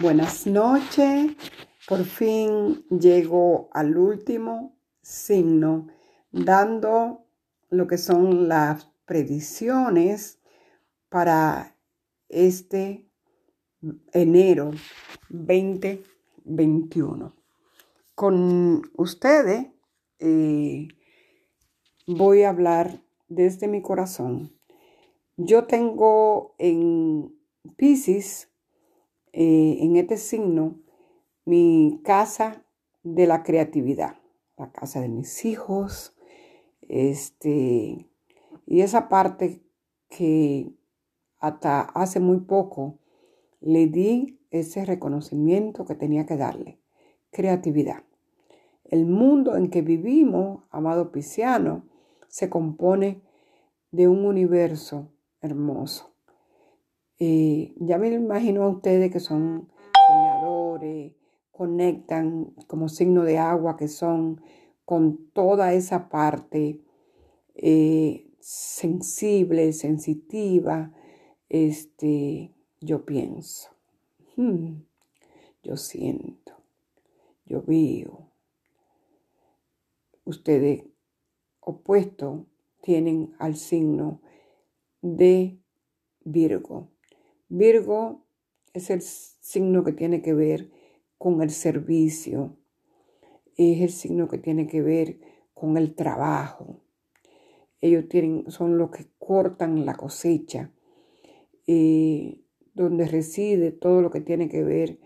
Buenas noches. Por fin llego al último signo, dando lo que son las predicciones para este enero 2021. Con ustedes eh, voy a hablar desde mi corazón. Yo tengo en Pisces, eh, en este signo, mi casa de la creatividad, la casa de mis hijos, este, y esa parte que hasta hace muy poco le di ese reconocimiento que tenía que darle, creatividad. El mundo en que vivimos, amado Pisciano, se compone de un universo hermoso. Eh, ya me imagino a ustedes que son soñadores, conectan como signo de agua que son con toda esa parte eh, sensible, sensitiva, este, yo pienso, hmm, yo siento, yo veo. Ustedes opuestos tienen al signo de Virgo. Virgo es el signo que tiene que ver con el servicio, es el signo que tiene que ver con el trabajo. Ellos tienen, son los que cortan la cosecha, eh, donde reside todo lo que tiene que ver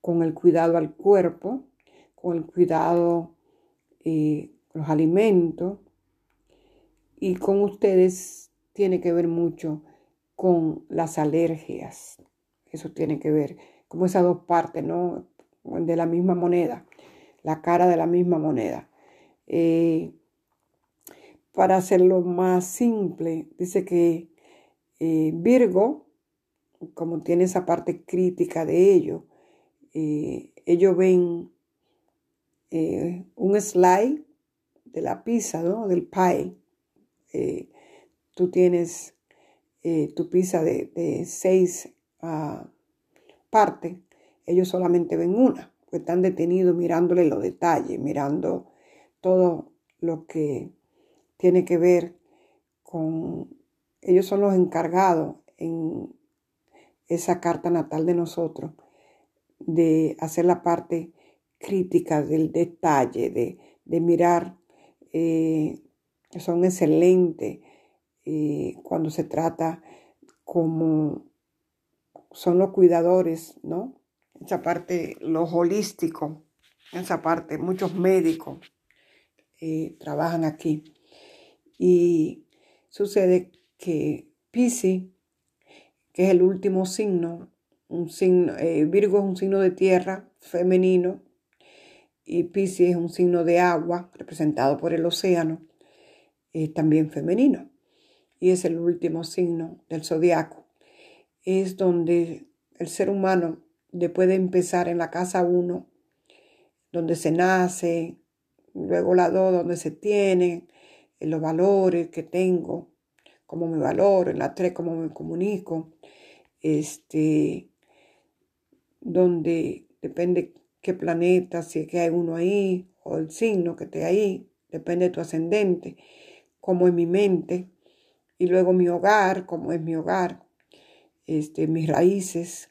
con el cuidado al cuerpo, con el cuidado eh, los alimentos y con ustedes tiene que ver mucho con las alergias. Eso tiene que ver como esas dos partes, ¿no? De la misma moneda, la cara de la misma moneda. Eh, para hacerlo más simple, dice que eh, Virgo, como tiene esa parte crítica de ello, eh, ellos ven un slide de la pizza, ¿no? Del pie. tú tienes tu pizza de, seis uh, partes, ellos solamente ven una, pues están detenidos mirándole los detalles, mirando todo lo que tiene que ver con, ellos son los encargados en esa carta natal de nosotros, de hacer la parte crítica del detalle, de, mirar, eh, son excelentes eh, cuando se trata como son los cuidadores, ¿no? Esa parte, los holísticos, esa parte, muchos médicos eh, trabajan aquí. Y sucede que Pisces, que es el último signo, un signo eh, Virgo es un signo de tierra femenino y Pisces es un signo de agua representado por el océano, también femenino. Y es el último signo del zodiaco. Es donde el ser humano, después de empezar en la casa uno, donde se nace, luego la dos, donde se tiene, en los valores que tengo, cómo me valoro, en la tres, cómo me comunico, este, donde depende qué planeta, si es que hay uno ahí, o el signo que esté ahí, depende de tu ascendente, cómo es mi mente, y luego mi hogar, cómo es mi hogar, este, mis raíces.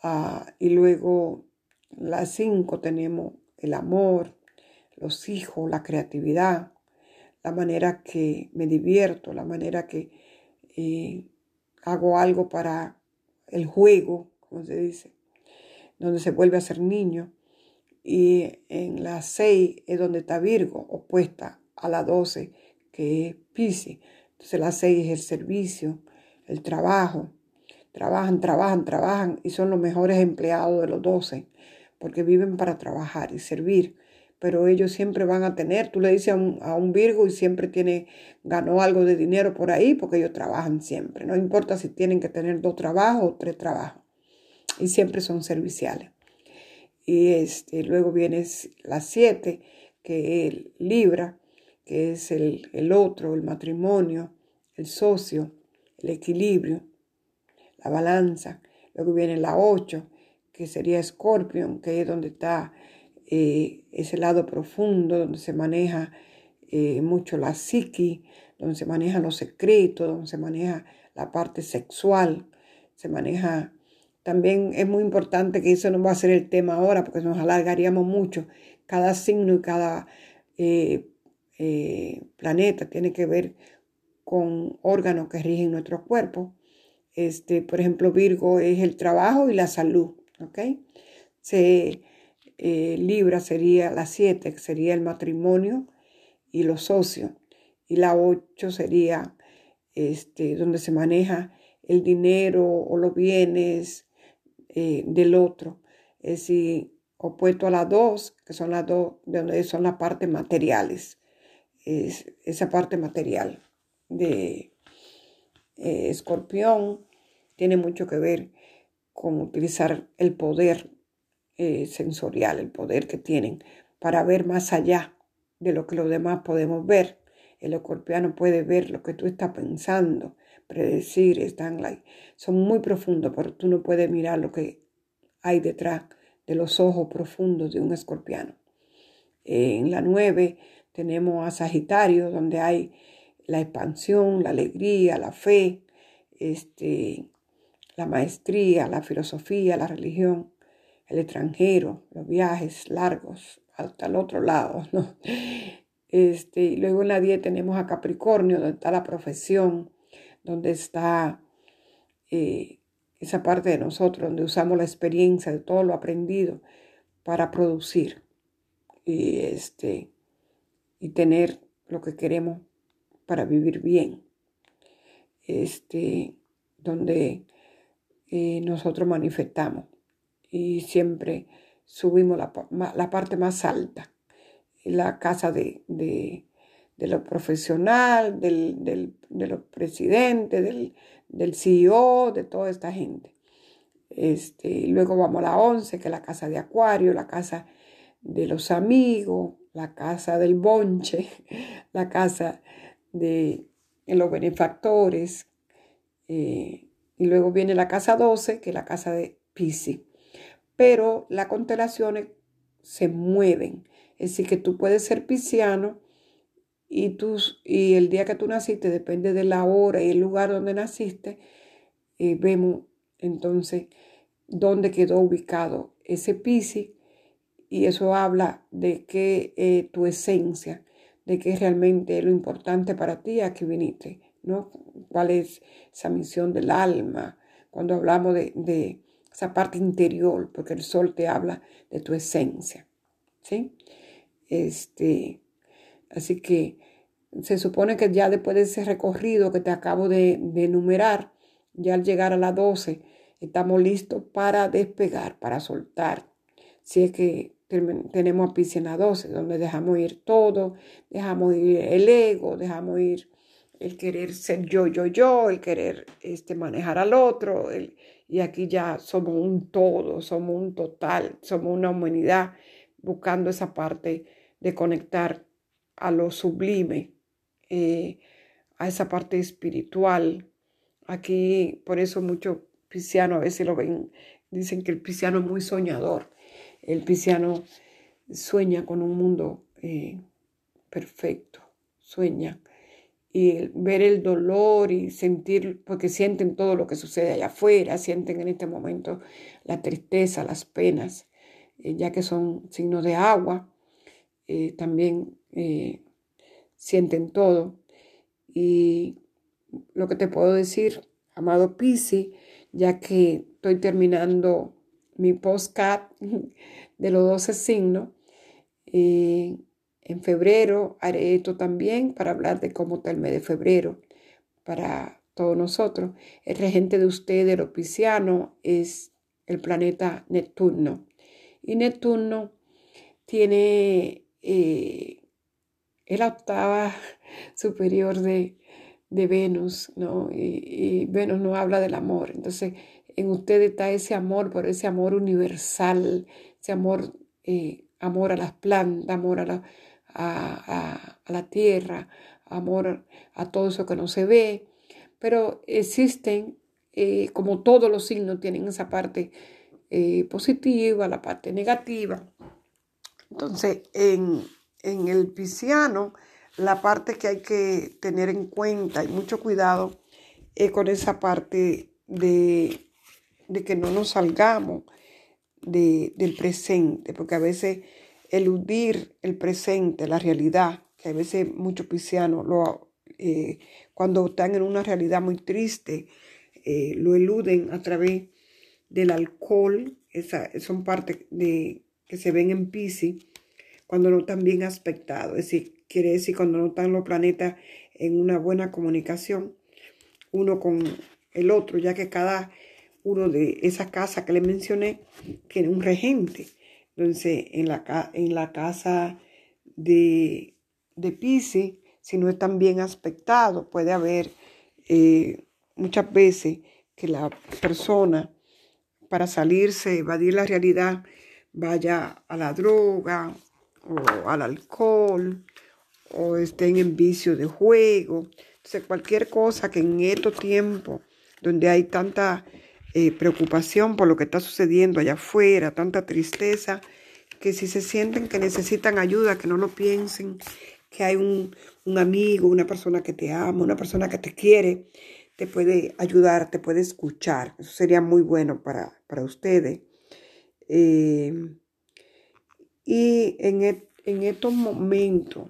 Ah, y luego las cinco tenemos el amor, los hijos, la creatividad, la manera que me divierto, la manera que eh, hago algo para el juego, como se dice, donde se vuelve a ser niño. Y en la seis es donde está Virgo, opuesta a la doce, que es Pisces. Entonces la seis es el servicio, el trabajo, Trabajan, trabajan, trabajan y son los mejores empleados de los doce, porque viven para trabajar y servir. Pero ellos siempre van a tener, tú le dices a un, Virgo y siempre tiene, ganó algo de dinero por ahí, porque ellos trabajan siempre. No importa si tienen que tener dos trabajos o tres trabajos. Y siempre son serviciales. Y este, luego viene las siete, que es Libra, que es el, el otro, el matrimonio, el socio, el equilibrio la balanza. Luego viene la 8, que sería Scorpion, que es donde está eh, ese lado profundo, donde se maneja eh, mucho la psiqui, donde se manejan los secretos, donde se maneja la parte sexual, se maneja... También es muy importante que eso no va a ser el tema ahora porque nos alargaríamos mucho. Cada signo y cada eh, planeta tiene que ver con órganos que rigen nuestro cuerpo. Este, por ejemplo, Virgo es el trabajo y la salud, ¿ok? Se, eh, Libra sería la 7, que sería el matrimonio y los socios. Y la 8 sería este, donde se maneja el dinero o los bienes eh, del otro. Es decir, opuesto a las dos, que son las dos, donde son las partes materiales. Es esa parte material de eh, escorpión tiene mucho que ver con utilizar el poder eh, sensorial, el poder que tienen para ver más allá de lo que los demás podemos ver. El escorpiano puede ver lo que tú estás pensando, predecir, están like, son muy profundos, pero tú no puedes mirar lo que hay detrás de los ojos profundos de un escorpiano. en la 9 tenemos a Sagitario, donde hay la expansión, la alegría, la fe, este, la maestría, la filosofía, la religión, el extranjero, los viajes largos hasta el otro lado, ¿no? Este, y luego en la 10 tenemos a Capricornio, donde está la profesión, donde está eh, esa parte de nosotros, donde usamos la experiencia de todo lo aprendido para producir y, este, y tener lo que queremos para vivir bien. Este, donde eh, nosotros manifestamos y siempre subimos la, la parte más alta, la casa de, de, de lo profesional, del, del, de los presidentes, del, del, CEO, de toda esta gente. Este, luego vamos a la 11, que es la casa de Acuario, la casa de los amigos, la casa del bonche, la casa de los benefactores. Eh, y luego viene la casa 12, que es la casa de Pisces. Pero las constelaciones se mueven. Es decir, que tú puedes ser pisciano y, tú, y el día que tú naciste, depende de la hora y el lugar donde naciste, eh, vemos entonces dónde quedó ubicado ese Piscis y eso habla de que eh, tu esencia de qué es realmente lo importante para ti a que viniste, ¿no? ¿Cuál es esa misión del alma? Cuando hablamos de, esa parte interior, porque el sol te habla de tu esencia, ¿sí? Este, así que se supone que ya después de ese recorrido que te acabo de, de enumerar, ya al llegar a las 12, estamos listos para despegar, para soltar. Si es que tenemos Piscina 12, donde dejamos ir todo, dejamos ir el ego, dejamos ir el querer ser yo, yo, yo, el querer este, manejar al otro, y aquí ya somos un todo, somos un total, somos una humanidad buscando esa parte de conectar a lo sublime, eh, a esa parte espiritual. Aquí, por eso muchos piscianos a veces lo ven, dicen que el pisciano es muy soñador el pisciano sueña con un mundo eh, perfecto, sueña. Y ver el dolor y sentir, porque sienten todo lo que sucede allá afuera, sienten en este momento la tristeza, las penas, eh, ya que son signos de agua, eh, también sienten todo. Y lo que te puedo decir, amado Pisi, ya que estoy terminando mi postcat de los 12 signos. Eh, en febrero haré esto también para hablar de cómo está el mes de febrero para todos nosotros. El regente de ustedes, el pisciano, es el planeta Neptuno. Y Neptuno tiene eh, la octava superior de, Venus, ¿no? Y, y Venus no habla del amor. Entonces, en usted está ese amor, por ese amor universal, ese amor, eh, amor a las plantas, amor a la, a, la tierra, amor a todo eso que no se ve. Pero existen, eh, como todos los signos tienen esa parte eh, positiva, la parte negativa. Entonces, en, el pisciano, la parte que hay que tener en cuenta y mucho cuidado es con esa parte de, que no nos salgamos del presente, porque a veces eludir el presente, la realidad, que a veces muchos piscianos lo, eh, cuando están en una realidad muy triste, eh, lo eluden a través del alcohol, esa, son partes de, que se ven en Pisces cuando no están bien aspectados, es decir, quiere decir cuando no están los planetas en una buena comunicación uno con el otro, ya que cada uno de esas casas que le mencioné tiene un regente. Entonces, en la, en la casa de, de Pisces, si no están bien aspectados, puede haber eh, muchas veces que la persona para salirse, evadir la realidad, vaya a la droga o al alcohol o estén en vicio de juego. Entonces, cualquier cosa que en estos tiempos donde hay tanta eh, preocupación por lo que está sucediendo allá afuera, tanta tristeza, que si se sienten que necesitan ayuda, que no lo piensen, que hay un, amigo, una persona que te ama, una persona que te quiere, te puede ayudar, te puede escuchar. Eso sería muy bueno para, ustedes. Eh, y en, en estos momentos,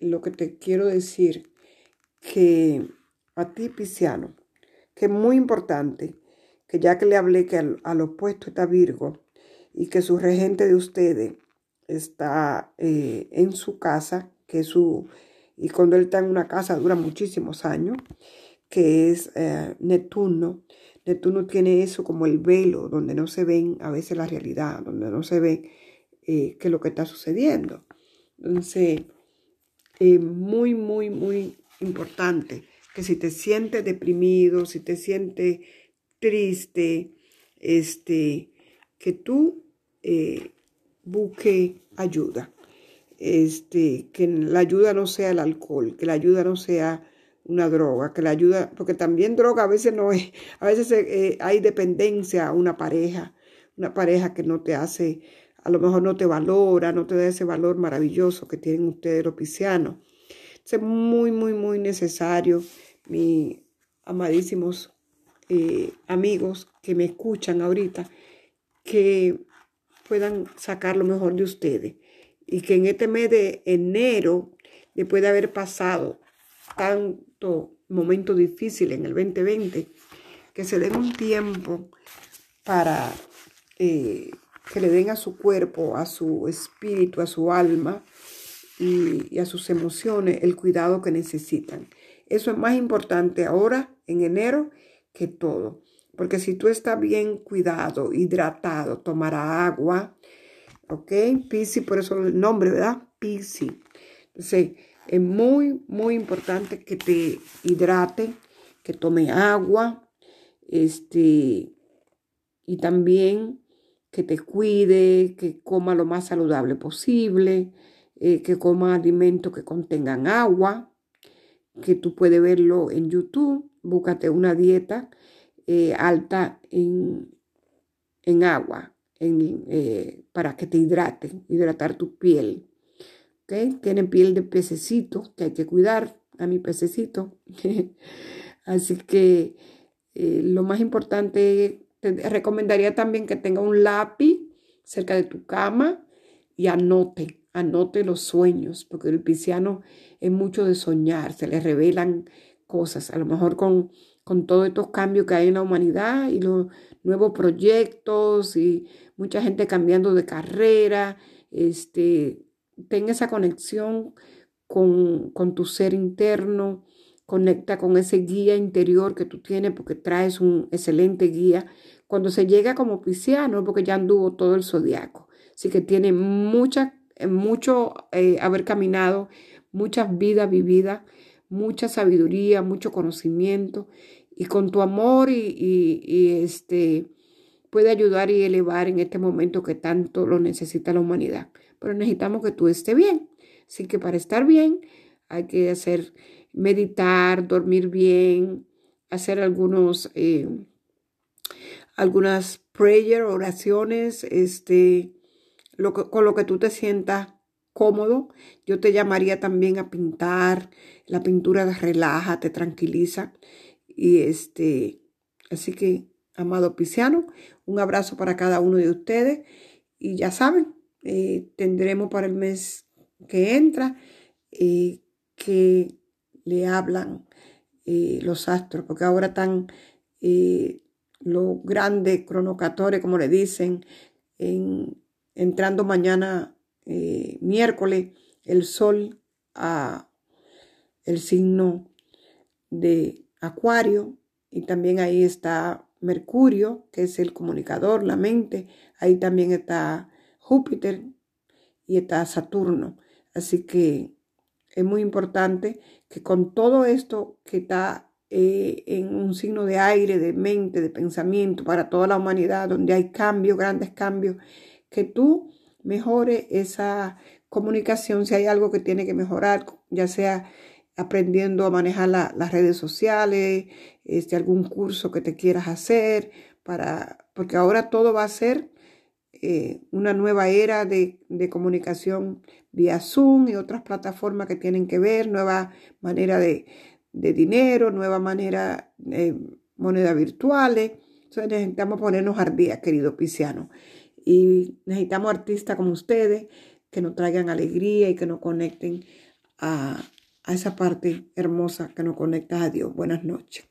lo que te quiero decir, que a ti, Pisciano, que es muy importante, que ya que le hablé que al, opuesto está Virgo y que su regente de ustedes está eh, en su casa, que su, y cuando él está en una casa dura muchísimos años, que es eh, Neptuno. Neptuno tiene eso como el velo, donde no se ven a veces la realidad, donde no se ve eh, qué es lo que está sucediendo. Entonces, es muy, muy, muy importante que si te sientes deprimido, si te sientes triste, este, que tú eh, busque ayuda. Este, que la ayuda no sea el alcohol, que la ayuda no sea una droga, que la ayuda, porque también droga a veces no es, a veces eh, hay dependencia a una pareja, una pareja que no te hace, a lo mejor no te valora, no te da ese valor maravilloso que tienen ustedes los piscianos. Es muy, muy, muy necesario, mis amadísimos eh, amigos que me escuchan ahorita, que puedan sacar lo mejor de ustedes y que en este mes de enero, después de haber pasado tanto momento difícil en el 2020, que se den un tiempo para eh, que le den a su cuerpo, a su espíritu, a su alma y, y a sus emociones el cuidado que necesitan. Eso es más importante ahora, en enero, que todo. Porque si tú estás bien cuidado, hidratado, tomará agua, ¿ok? Pisi, por eso el nombre, ¿verdad? Pisi. Entonces, es muy, muy importante que te hidrate, que tome agua, este, y también que te cuide, que coma lo más saludable posible, eh, que coma alimentos que contengan agua, que tú puedes verlo en YouTube, búscate una dieta eh, alta en, en agua eh, para que te hidrate, hidratar tu piel. ¿Okay? Tienen piel de pececito que hay que cuidar a mi pececito. Así que eh, lo más importante, te recomendaría también que tenga un lápiz cerca de tu cama y anote, anote los sueños, porque el pisciano es mucho de soñar, se le revelan cosas, a lo mejor con, con todos estos cambios que hay en la humanidad y los nuevos proyectos y mucha gente cambiando de carrera, este, ten esa conexión con, con tu ser interno, conecta con ese guía interior que tú tienes porque traes un excelente guía. Cuando se llega como pisciano, porque ya anduvo todo el zodiaco, así que tiene mucha, mucho eh, haber caminado muchas vidas vividas, mucha sabiduría, mucho conocimiento y con tu amor y, este puede ayudar y elevar en este momento que tanto lo necesita la humanidad. Pero necesitamos que tú estés bien. Así que para estar bien hay que hacer meditar, dormir bien, hacer algunos, eh, algunas prayer, oraciones, este, lo con lo que tú te sientas cómodo. Yo te llamaría también a pintar. La pintura relaja, te tranquiliza. Y este, así que, amado Pisciano, un abrazo para cada uno de ustedes. Y ya saben, eh, tendremos para el mes que entra eh, que le hablan eh, los astros, porque ahora están los grandes cronocatores, como le dicen, en, entrando mañana miércoles el sol a el signo de Acuario y también ahí está Mercurio, que es el comunicador, la mente, ahí también está Júpiter y está Saturno. Así que es muy importante que con todo esto que está eh, en un signo de aire, de mente, de pensamiento para toda la humanidad, donde hay cambios, grandes cambios, que tú mejore esa comunicación si hay algo que tiene que mejorar, ya sea aprendiendo a manejar las redes sociales, este, algún curso que te quieras hacer, para, porque ahora todo va a ser eh, una nueva era de, comunicación vía Zoom y otras plataformas que tienen que ver, nueva manera de, dinero, nueva manera de moneda virtuales. Entonces necesitamos ponernos al querido Pisciano. Y necesitamos artistas como ustedes que nos traigan alegría y que nos conecten a, a esa parte hermosa que nos conecta a Dios. Buenas noches.